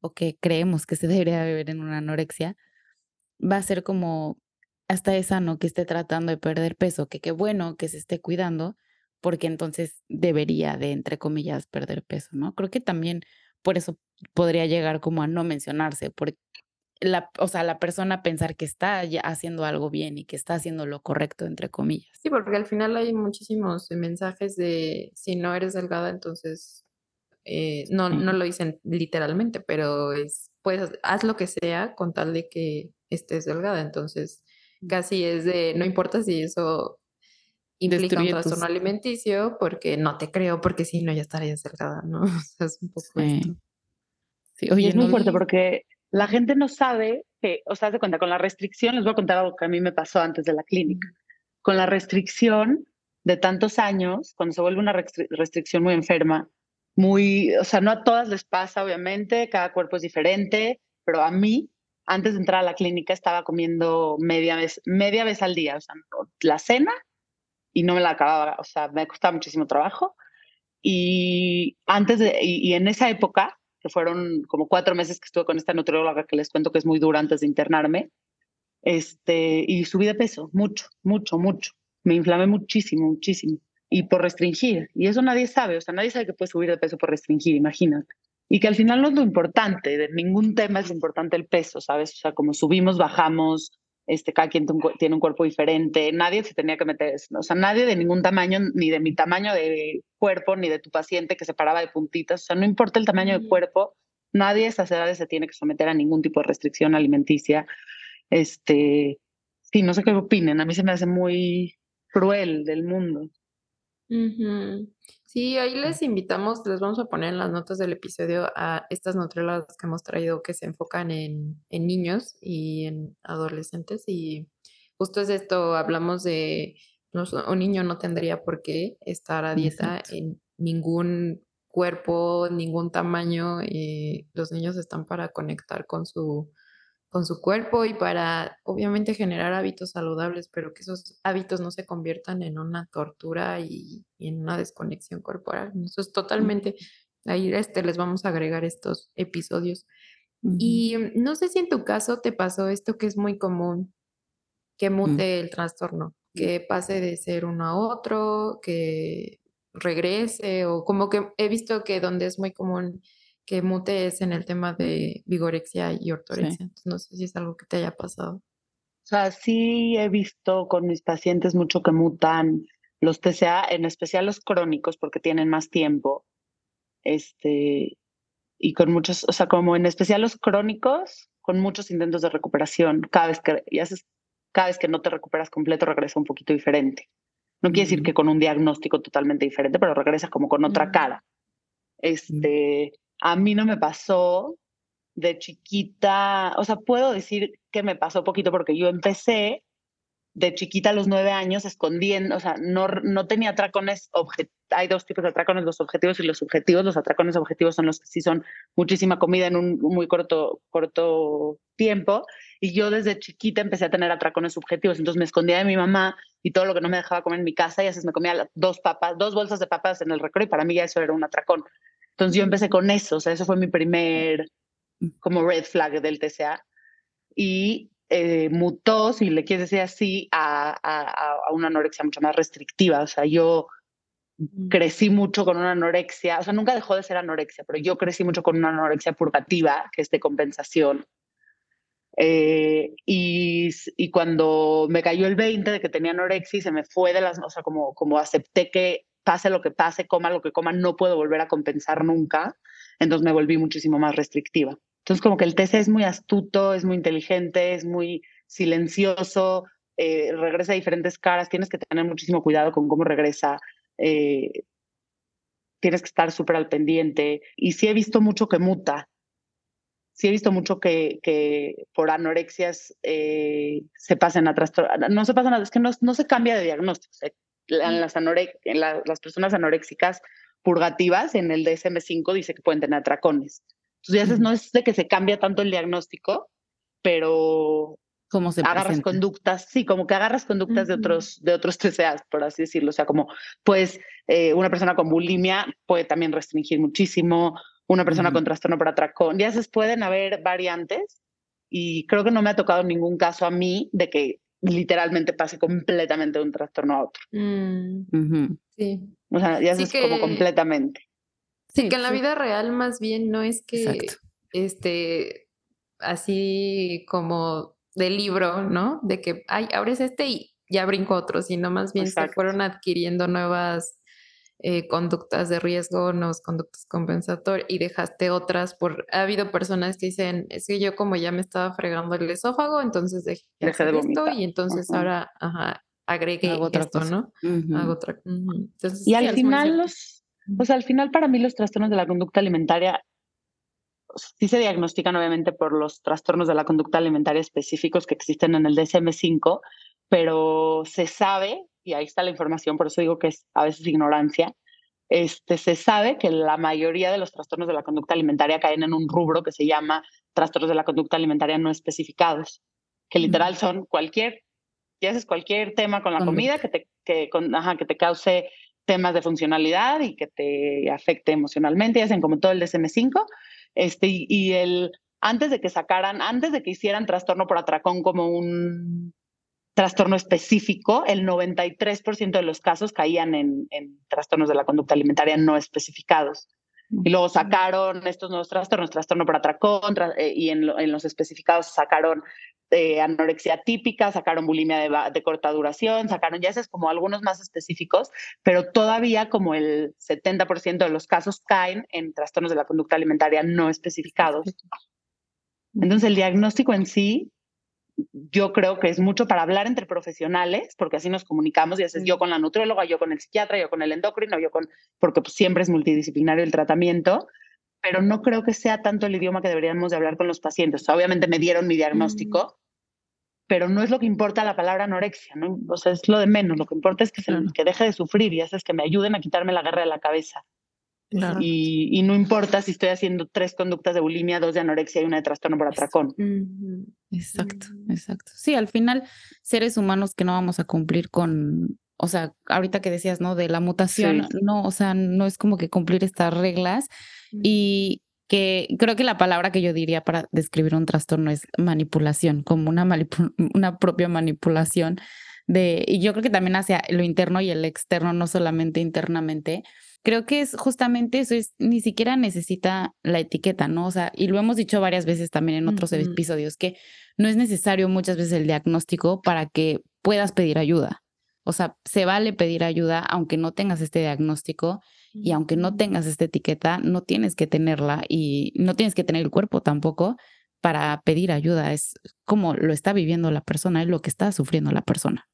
o que creemos que se debería de ver en una anorexia, va a ser como hasta es sano que esté tratando de perder peso, que qué bueno que se esté cuidando, porque entonces debería de, entre comillas, perder peso, ¿no? Creo que también por eso podría llegar como a no mencionarse, porque la, o sea, la persona pensar que está haciendo algo bien y que está haciendo lo correcto, entre comillas. Sí, porque al final hay muchísimos mensajes de si no eres delgada, entonces eh, no, no lo dicen literalmente, pero es, pues, haz lo que sea con tal de que estés delgada. Entonces, casi es de, no importa si eso implica un trastorno alimenticio, porque no te creo, porque si no, ya estarías delgada, ¿no? *laughs* O sea, es un poco esto. Sí, oye, es muy fuerte porque la gente no sabe que, o sea, se cuenta, con la restricción, les voy a contar algo que a mí me pasó antes de la clínica. Con la restricción de tantos años, cuando se vuelve una restricción muy enferma, muy, o sea, no a todas les pasa, obviamente, cada cuerpo es diferente, pero a mí antes de entrar a la clínica estaba comiendo media vez, media vez al día, o sea, la cena y no me la acababa, o sea, me costaba muchísimo trabajo. Y antes de, y, en esa época, que fueron como cuatro meses que estuve con esta nutrióloga que les cuento que es muy dura antes de internarme, este, y subí de peso, mucho, mucho, mucho. Me inflamé muchísimo, muchísimo. Y por restringir. Y eso nadie sabe, o sea, nadie sabe que puede subir de peso por restringir, imagínate y que al final no es lo importante, de ningún tema es lo importante el peso, ¿sabes? O sea, como subimos, bajamos, este, cada quien tiene un cuerpo diferente, nadie se tenía que meter, o sea, nadie de ningún tamaño, ni de mi tamaño de cuerpo, ni de tu paciente que se paraba de puntitas, o sea, no importa el tamaño de cuerpo, nadie a esas edades se tiene que someter a ningún tipo de restricción alimenticia. Este, sí, no sé qué opinen, a mí se me hace muy cruel del mundo. Sí, ahí les invitamos, les vamos a poner en las notas del episodio a estas nutriólogas que hemos traído que se enfocan en, niños y en adolescentes. Y justo es esto, hablamos de un niño no tendría por qué estar a dieta en ningún cuerpo, ningún tamaño. Y los niños están para conectar con su con su cuerpo y para obviamente generar hábitos saludables, pero que esos hábitos no se conviertan en una tortura y, en una desconexión corporal. Eso es totalmente, ahí este, les vamos a agregar estos episodios. Y no sé si en tu caso te pasó esto que es muy común, que mm. mute el trastorno, que pase de ser uno a otro, que regrese o como que he visto que donde es muy común que mute es en el tema de vigorexia y ortorexia. no sé si es algo que te haya pasado. O sea, sí he visto con mis pacientes mucho que mutan los TCA, en especial los crónicos, porque tienen más tiempo. Este, y con muchos, o sea, como en especial los crónicos, con muchos intentos de recuperación. Cada vez que, y haces, cada vez que no te recuperas completo, regresa un poquito diferente. No quiere decir que con un diagnóstico totalmente diferente, pero regresa como con otra cara. Este, a mí no me pasó de chiquita, o sea, puedo decir que me pasó poquito porque yo empecé de chiquita a los nueve años escondiendo, o sea, no, no tenía atracones, hay dos tipos de atracones, los objetivos y los subjetivos. Los atracones objetivos son los que sí son muchísima comida en un muy corto, corto tiempo. Y yo desde chiquita empecé a tener atracones subjetivos. Entonces me escondía de mi mamá y todo lo que no me dejaba comer en mi casa y así me comía dos papas, dos bolsas de papas en el recreo y para mí ya eso era un atracón. Entonces yo empecé con eso, o sea, eso fue mi primer mm. como red flag del TCA y eh, mutó, si le quieres decir así, a, a, una anorexia mucho más restrictiva. O sea, yo mm. crecí mucho con una anorexia, o sea, nunca dejó de ser anorexia, pero yo crecí mucho con una anorexia purgativa, que es de compensación. Eh, y, y, cuando me cayó el 20 de que tenía anorexia se me fue de las, o sea, como, como acepté que pase lo que pase, coma lo que coma, no puedo volver a compensar nunca, entonces me volví muchísimo más restrictiva. Entonces, como que el TC es muy astuto, es muy inteligente, es muy silencioso, eh, regresa a diferentes caras, tienes que tener muchísimo cuidado con cómo regresa, eh, tienes que estar súper al pendiente. Y sí he visto mucho que muta, sí he visto mucho que, que por anorexias eh, se pasan a trastornos, no se pasan a, es que no, no se cambia de diagnóstico. En las, en las personas anoréxicas purgativas, en el DSM-5 dice que pueden tener atracones. Entonces, no es de que se cambia tanto el diagnóstico, pero ¿Cómo se agarras conductas, sí, como que agarras conductas de otros de otros TCAs, por así decirlo. O sea, como pues eh, una persona con bulimia puede también restringir muchísimo, una persona con trastorno por atracón. Ya se pueden haber variantes y creo que no me ha tocado ningún caso a mí de que literalmente pase completamente de un trastorno a otro. Mm, sí. O sea, ya es como completamente. Sí, que en la vida real más bien no es que este así como de libro, ¿no? De que ay, abres este y ya brinco otro, sino más bien se fueron adquiriendo nuevas eh, conductas de riesgo, nuevas conductas compensatorias y dejaste otras por ha habido personas que dicen, es que yo como ya me estaba fregando el esófago, entonces dejé, de esto y entonces ahora ajá, agregué esto, ¿no? Hago otra. y al final los pues al final para mí los trastornos de la conducta alimentaria sí se diagnostican obviamente por los trastornos de la conducta alimentaria específicos que existen en el DSM-5, pero se sabe, y ahí está la información, por eso digo que es a veces ignorancia, este, se sabe que la mayoría de los trastornos de la conducta alimentaria caen en un rubro que se llama trastornos de la conducta alimentaria no especificados, que literal son cualquier, ya haces cualquier tema con la comida que te, que, con, ajá, que te cause temas de funcionalidad y que te afecte emocionalmente, y hacen como todo el DSM-5. Este, y, el, antes de que sacaran, antes de que hicieran trastorno por atracón como un trastorno específico, el 93% de los casos caían en, en, trastornos de la conducta alimentaria no especificados. Y luego sacaron estos nuevos trastornos, trastorno por atracón, eh, y en, en, los especificados sacaron eh, anorexia típica, sacaron bulimia de, de, corta duración, sacaron ya es como algunos más específicos, pero todavía como el 70% de los casos caen en trastornos de la conducta alimentaria no especificados. Entonces el diagnóstico en sí yo creo que es mucho para hablar entre profesionales, porque así nos comunicamos, y haces yo con la nutrióloga, yo con el psiquiatra, yo con el endocrino, yo con, porque pues, siempre es multidisciplinario el tratamiento, pero no creo que sea tanto el idioma que deberíamos de hablar con los pacientes. obviamente me dieron mi diagnóstico, pero no es lo que importa la palabra anorexia, ¿no? O sea, es lo de menos, lo que importa es que, que deje de sufrir y haces que me ayuden a quitarme la guerra de la cabeza. Y, no importa si estoy haciendo tres conductas de bulimia, dos de anorexia y una de trastorno por atracón. Exacto, mm. exacto. Sí, al final, seres humanos que no vamos a cumplir con, o sea, ahorita que decías, ¿no? De la mutación, no, o sea, no es como que cumplir estas reglas. Y que creo que la palabra que yo diría para describir un trastorno es manipulación, como una, una propia manipulación de, y yo creo que también hacia lo interno y el externo, no solamente internamente, creo que es justamente eso, es ni siquiera necesita la etiqueta, ¿no? O sea, y lo hemos dicho varias veces también en otros episodios, que no es necesario muchas veces el diagnóstico para que puedas pedir ayuda. O sea, se vale pedir ayuda aunque no tengas este diagnóstico y aunque no tengas esta etiqueta, no tienes que tenerla y no tienes que tener el cuerpo tampoco para pedir ayuda. Es como lo está viviendo la persona, es lo que está sufriendo la persona.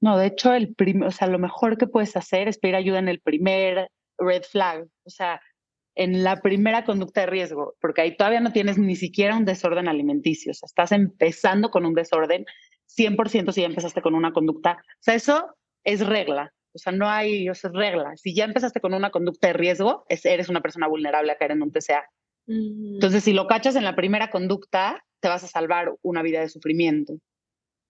No, de hecho, el o sea, lo mejor que puedes hacer es pedir ayuda en el primer red flag, o sea, en la primera conducta de riesgo, porque ahí todavía no tienes ni siquiera un desorden alimenticio, o sea, estás empezando con un desorden 100% si ya empezaste con una conducta, o sea, eso es regla, o sea, no hay, es regla. Si ya empezaste con una conducta de riesgo, eres una persona vulnerable a caer en un TCA. Entonces, si lo cachas en la primera conducta, te vas a salvar una vida de sufrimiento.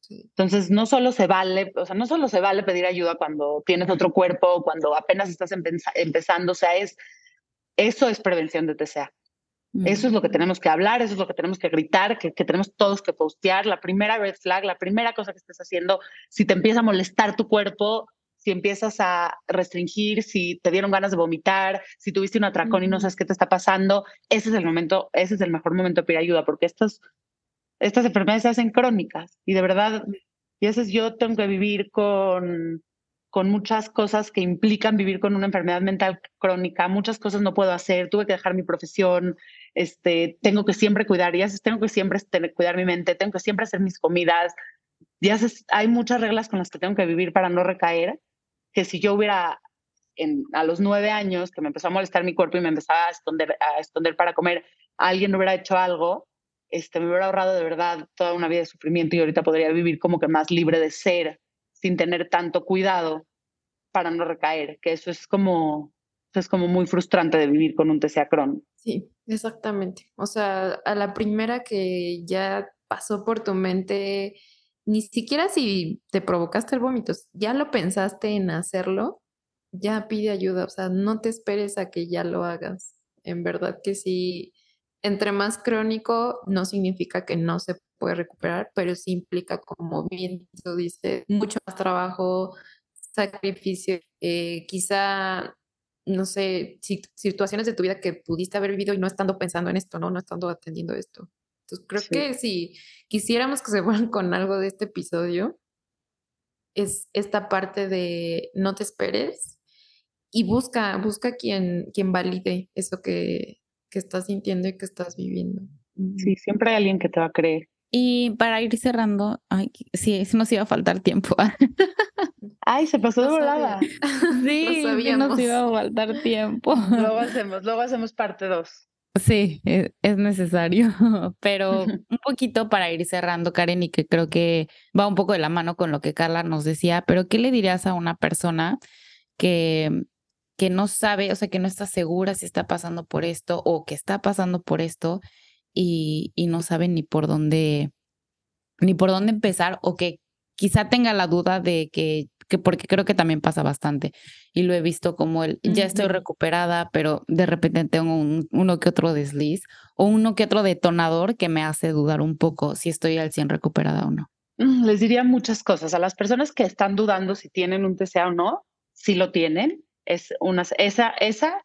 Entonces, no solo se vale, o sea, no solo se vale pedir ayuda cuando tienes otro cuerpo, cuando apenas estás empezando, o sea, es, eso es prevención de TCA. Eso es lo que mm. tenemos que hablar, eso es lo que tenemos que gritar, que, que, tenemos todos que postear. La primera red flag, la primera cosa que estés haciendo, si te empieza a molestar tu cuerpo, si empiezas a restringir, si te dieron ganas de vomitar, si tuviste un atracón y no sabes qué te está pasando, ese es el momento, ese es el mejor momento de pedir ayuda, porque estas, estas enfermedades se hacen crónicas y de verdad, y veces yo tengo que vivir con con muchas cosas que implican vivir con una enfermedad mental crónica, muchas cosas no puedo hacer, tuve que dejar mi profesión, este, tengo que siempre cuidar, ya tengo que siempre cuidar mi mente, tengo que siempre hacer mis comidas, ya hay muchas reglas con las que tengo que vivir para no recaer, que si yo hubiera en, a los nueve años que me empezó a molestar mi cuerpo y me empezaba a esconder, a esconder para comer, alguien hubiera hecho algo, este, me hubiera ahorrado de verdad toda una vida de sufrimiento y ahorita podría vivir como que más libre de ser sin tener tanto cuidado para no recaer, que eso es como, es como muy frustrante de vivir con un TCA Crohn. Sí, exactamente. O sea, a la primera que ya pasó por tu mente, ni siquiera si te provocaste el vómito, ya lo pensaste en hacerlo, ya pide ayuda, o sea, no te esperes a que ya lo hagas. En verdad que sí, entre más crónico no significa que no se puede recuperar, pero sí implica, como bien dice, mucho más trabajo, sacrificio, eh, quizá, no sé, situaciones de tu vida que pudiste haber vivido y no estando pensando en esto, ¿no? No estando atendiendo esto. Entonces, creo que si quisiéramos que se fueran con algo de este episodio, es esta parte de no te esperes y busca, busca quien, quien valide eso que, que estás sintiendo y que estás viviendo. Sí, siempre hay alguien que te va a creer. Y para ir cerrando, ay, sí, sí nos iba a faltar tiempo. *laughs* Ay, se pasó de volada. *laughs* Sí, sí, nos iba a faltar tiempo. *laughs* Luego hacemos, luego hacemos parte dos. Sí, e, es, necesario, pero un poquito para ir cerrando, Karen, y que creo que va un poco de la mano con lo que Carla nos decía, pero ¿qué le dirías a una persona que, que no sabe, o sea, que no está segura si está pasando por esto o que está pasando por esto y, y no saben ni por dónde, ni por dónde empezar o que quizá tenga la duda de que, que porque creo que también pasa bastante y lo he visto como el, ya estoy recuperada, pero de repente tengo un, uno que otro desliz o uno que otro detonador que me hace dudar un poco si estoy al 100 recuperada o no. Mm, les diría muchas cosas a las personas que están dudando si tienen un TCA o no, si lo tienen, es una, esa, esa,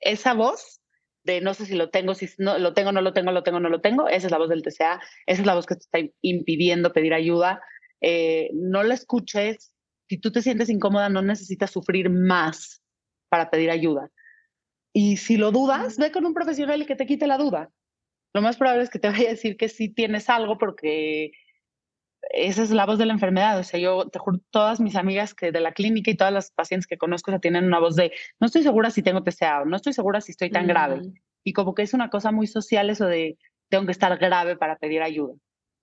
esa voz de no sé si lo tengo, si no, lo tengo, no lo tengo, lo tengo, no lo tengo, esa es la voz del TCA, esa es la voz que te está impidiendo pedir ayuda. Eh, no la escuches. Si tú te sientes incómoda, no necesitas sufrir más para pedir ayuda. Y si lo dudas, ve con un profesional y que te quite la duda. Lo más probable es que te vaya a decir que sí tienes algo porque esa es la voz de la enfermedad. O sea, yo te juro, todas mis amigas que de la clínica y todas las pacientes que conozco ya tienen una voz de no estoy segura si tengo TCA o no estoy segura si estoy tan grave. Mm. Y como que es una cosa muy social eso de tengo que estar grave para pedir ayuda.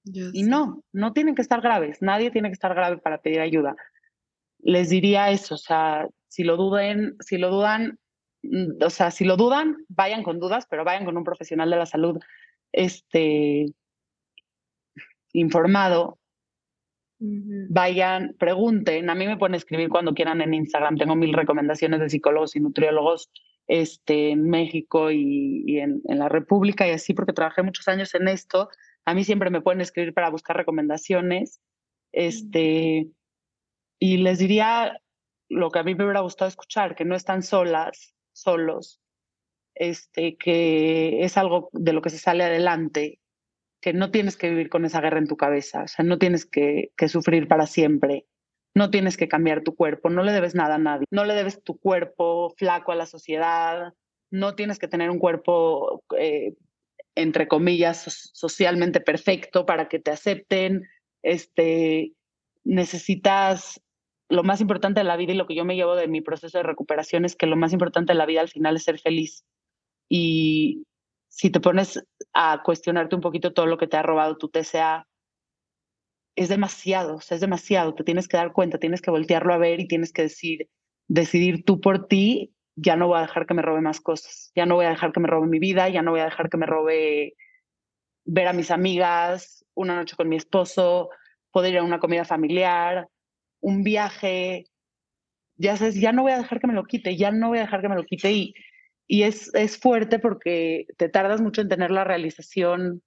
y no, no tienen que estar graves. Nadie tiene que estar grave para pedir ayuda. Les diría eso, o sea, si lo duden, si lo dudan, mm, o sea, si lo dudan, vayan con dudas, pero vayan con un profesional de la salud este informado Vayan, pregunten. A mí me pueden escribir cuando quieran en Instagram. Tengo mil recomendaciones de psicólogos y nutriólogos este, en México y, en, la República y así, porque trabajé muchos años en esto. A mí siempre me pueden escribir para buscar recomendaciones. Este, y les diría lo que a mí me hubiera gustado escuchar, que no están solas, solos, este, que es algo de lo que se sale adelante que no tienes que vivir con esa guerra en tu cabeza, o sea, no tienes que, sufrir para siempre, no tienes que cambiar tu cuerpo, no le debes nada a nadie, no le debes tu cuerpo flaco a la sociedad, no tienes que tener un cuerpo, eh, entre comillas, socialmente perfecto para que te acepten, este, necesitas lo más importante de la vida y lo que yo me llevo de mi proceso de recuperación es que lo más importante de la vida al final es ser feliz. Y, si te pones a cuestionarte un poquito todo lo que te ha robado tu TCA, es demasiado, o es demasiado, te tienes que dar cuenta, tienes que voltearlo a ver y tienes que decir, decidir tú por ti, ya no voy a dejar que me robe más cosas, ya no voy a dejar que me robe mi vida, ya no voy a dejar que me robe ver a mis amigas, una noche con mi esposo, poder ir a una comida familiar, un viaje, ya sabes, ya no voy a dejar que me lo quite, ya no voy a dejar que me lo quite y y es, es fuerte porque te tardas mucho en tener la realización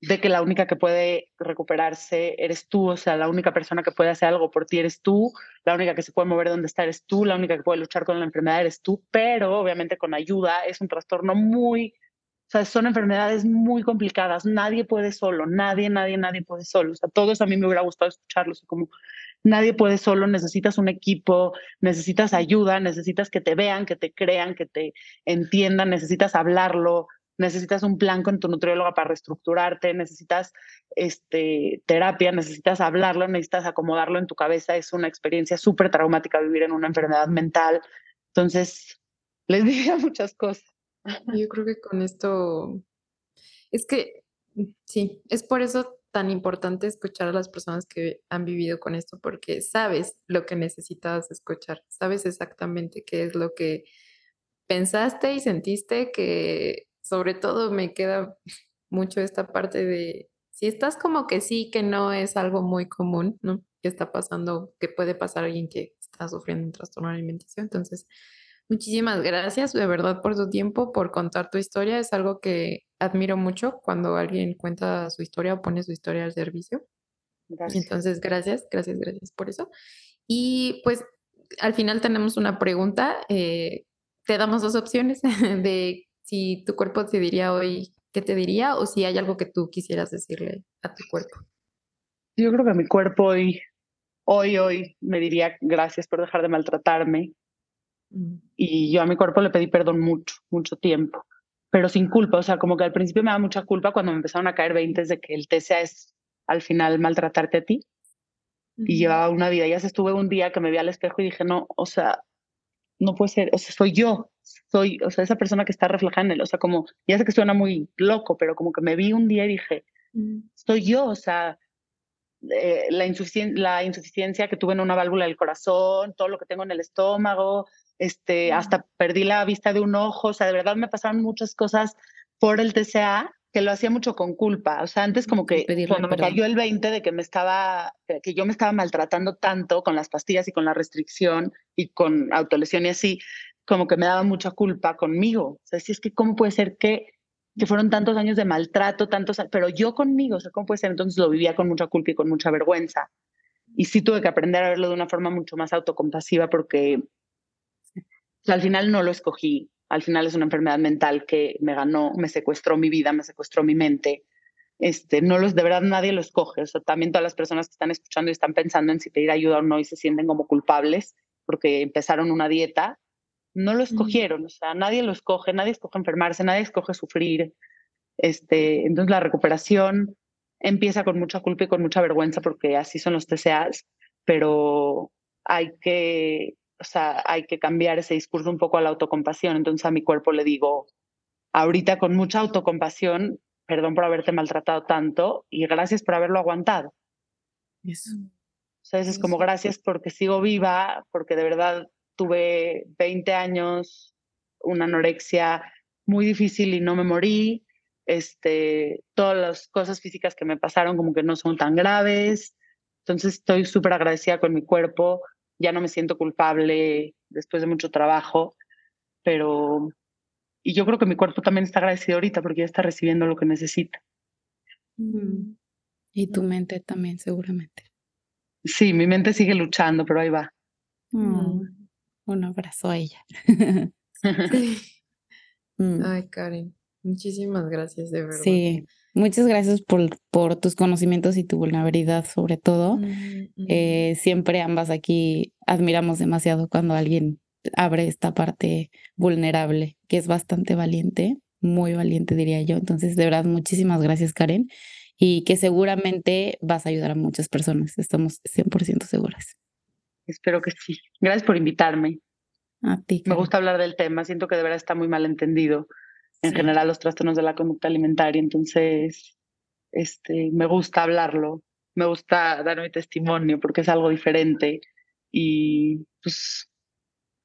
de que la única que puede recuperarse eres tú, o sea, la única persona que puede hacer algo por ti eres tú, la única que se puede mover donde está eres tú, la única que puede luchar con la enfermedad eres tú, pero obviamente con ayuda es un trastorno muy, o sea, son enfermedades muy complicadas, nadie puede solo, nadie, nadie, nadie puede solo, o sea, todos a mí me hubiera gustado escucharlos, como nadie puede solo, necesitas un equipo, necesitas ayuda, necesitas que te vean, que te crean, que te entiendan, necesitas hablarlo, necesitas un plan con tu nutrióloga para reestructurarte, necesitas este, terapia, necesitas hablarlo, necesitas acomodarlo en tu cabeza. Es una experiencia súper traumática vivir en una enfermedad mental. Entonces, les *laughs* diría muchas cosas. Yo creo que con esto, es que, sí, es por eso tan importante escuchar a las personas que han vivido con esto, porque sabes lo que necesitabas escuchar, sabes exactamente qué es lo que pensaste y sentiste que sobre todo me queda mucho esta parte de si estás como que sí, que no es algo muy común, ¿no? Que está pasando, que puede pasar a alguien que está sufriendo un trastorno de alimentación. Entonces, muchísimas gracias de verdad por tu tiempo, por contar tu historia. Es algo que admiro mucho cuando alguien cuenta su historia o pone su historia al servicio. Gracias. Entonces, gracias, gracias, gracias por eso. Y pues al final tenemos una pregunta. Eh, te damos dos opciones *laughs* de si tu cuerpo te diría hoy qué te diría o si hay algo que tú quisieras decirle a tu cuerpo. Yo creo que mi cuerpo hoy, hoy, hoy me diría gracias por dejar de maltratarme. Y yo a mi cuerpo le pedí perdón mucho, mucho tiempo, pero sin culpa. O sea, como que al principio me da mucha culpa cuando me empezaron a caer 20 de que el TCA es al final maltratarte a ti. Y llevaba una vida. Ya se estuve un día que me vi al espejo y dije, no, o sea, no puede ser, o sea, soy yo, soy, o sea, esa persona que está reflejada en él, o sea, como, ya sé que suena muy loco, pero como que me vi un día y dije, mm. soy yo, o sea, eh, la, la insuficiencia que tuve en una válvula del corazón, todo lo que tengo en el estómago, este, hasta perdí la vista de un ojo, o sea, de verdad me pasaron muchas cosas por el TCA que lo hacía mucho con culpa. O sea, antes como que cuando me cayó el 20 de que me estaba, que yo me estaba maltratando tanto con las pastillas y con la restricción y con autolesión y así, como que me daba mucha culpa conmigo. O sea, si es que cómo puede ser que, que fueron tantos años de maltrato, tantos, pero yo conmigo, o sea, cómo puede ser. Entonces lo vivía con mucha culpa y con mucha vergüenza. Y sí tuve que aprender a verlo de una forma mucho más autocompasiva porque al final no lo escogí al final es una enfermedad mental que me ganó, me secuestró mi vida, me secuestró mi mente. Este, no los, de verdad nadie lo escoge. O sea, también todas las personas que están escuchando y están pensando en si pedir ayuda o no y se sienten como culpables porque empezaron una dieta, no lo escogieron. O sea, nadie lo escoge, nadie escoge enfermarse, nadie escoge sufrir. Este, entonces la recuperación empieza con mucha culpa y con mucha vergüenza porque así son los TCAs, pero hay que o sea, hay que cambiar ese discurso un poco a la autocompasión. Entonces a mi cuerpo le digo, ahorita con mucha autocompasión, perdón por haberte maltratado tanto y gracias por haberlo aguantado. Eso. O sea, es como gracias porque sigo viva, porque de verdad tuve 20 años, una anorexia muy difícil y no me morí. Este, todas las cosas físicas que me pasaron como que no son tan graves. Entonces estoy súper agradecida con mi cuerpo ya no me siento culpable después de mucho trabajo, pero... Y yo creo que mi cuerpo también está agradecido ahorita porque ya está recibiendo lo que necesita. Mm. Y tu mente también, seguramente. Sí, mi mente sigue luchando, pero ahí va. Mm. Un abrazo a ella. *laughs* *laughs* Mm. Ay, Karen, muchísimas gracias, de verdad. Sí, Muchas gracias por, por tus conocimientos y tu vulnerabilidad sobre todo. Eh, siempre ambas aquí admiramos demasiado cuando alguien abre esta parte vulnerable, que es bastante valiente, muy valiente diría yo. Entonces, de verdad, muchísimas gracias Karen y que seguramente vas a ayudar a muchas personas, estamos 100% seguras. Espero que sí. Gracias por invitarme. A ti. Me gusta hablar del tema, siento que de verdad está muy mal entendido en general los trastornos de la conducta alimentaria. Entonces, este, me gusta hablarlo, me gusta dar mi testimonio porque es algo diferente y pues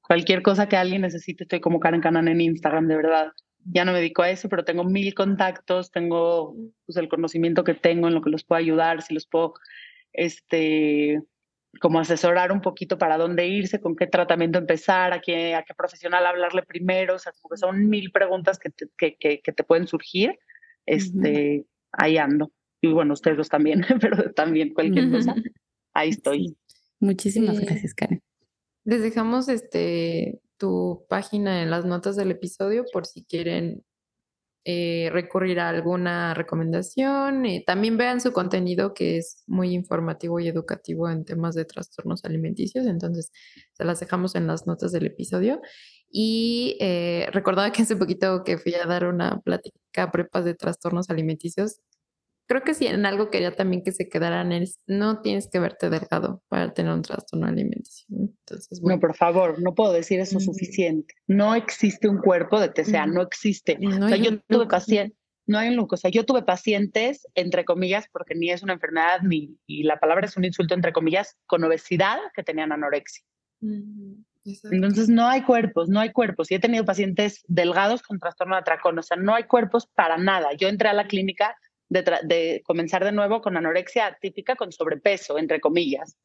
cualquier cosa que alguien necesite, estoy como Karen Canan en Instagram, de verdad. Ya no me dedico a eso, pero tengo mil contactos, tengo pues, el conocimiento que tengo en lo que los puedo ayudar, si los puedo este, como asesorar un poquito para dónde irse, con qué tratamiento empezar, a qué, a qué profesional hablarle primero, o sea, como que son mil preguntas que te, que, que, te pueden surgir, este, ahí ando. Y bueno, ustedes dos también, *laughs* pero también cualquier cosa, *laughs* ahí estoy. Muchísimas gracias, Karen. Les dejamos este tu página en las notas del episodio por si quieren eh, recurrir a alguna recomendación. También vean su contenido que es muy informativo y educativo en temas de trastornos alimenticios. Entonces, se las dejamos en las notas del episodio. Y eh, recordaba que hace poquito que fui a dar una plática a prepas de trastornos alimenticios creo que si en algo quería también que se quedaran es, no tienes que verte delgado para tener un trastorno alimenticio. Entonces, No, por favor, no puedo decir eso suficiente. No existe un cuerpo de TCA, no existe. o sea, yo tuve pacientes, no hay un o sea, yo tuve pacientes, entre comillas, porque ni es una enfermedad, ni, y la palabra es un insulto, entre comillas, con obesidad que tenían anorexia. Entonces no hay cuerpos, no hay cuerpos. Y he tenido pacientes delgados con trastorno de atracón, o sea, no hay cuerpos para nada. Yo entré a la clínica de, comenzar de nuevo con anorexia típica, con sobrepeso, entre comillas.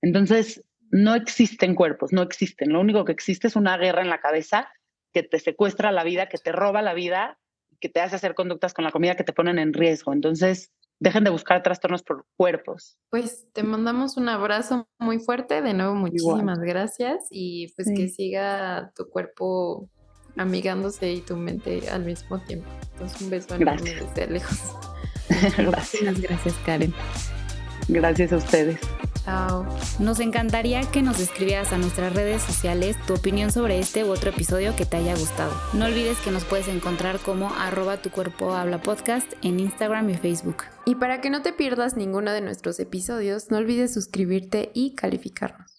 Entonces, no existen cuerpos, no existen. Lo único que existe es una guerra en la cabeza que te secuestra la vida, que te roba la vida, que te hace hacer conductas con la comida que te ponen en riesgo. Entonces, dejen de buscar trastornos por cuerpos. Pues te mandamos un abrazo muy fuerte. De nuevo, muchísimas gracias y pues que siga tu cuerpo amigándose y tu mente al mismo tiempo. Entonces, un beso enorme desde lejos. *laughs* gracias. Gracias, Karen. Gracias a ustedes. Chao. Nos encantaría que nos escribieras a nuestras redes sociales tu opinión sobre este u otro episodio que te haya gustado. No olvides que nos puedes encontrar como arroba tu cuerpo habla podcast en Instagram y Facebook. Y para que no te pierdas ninguno de nuestros episodios, no olvides suscribirte y calificarnos.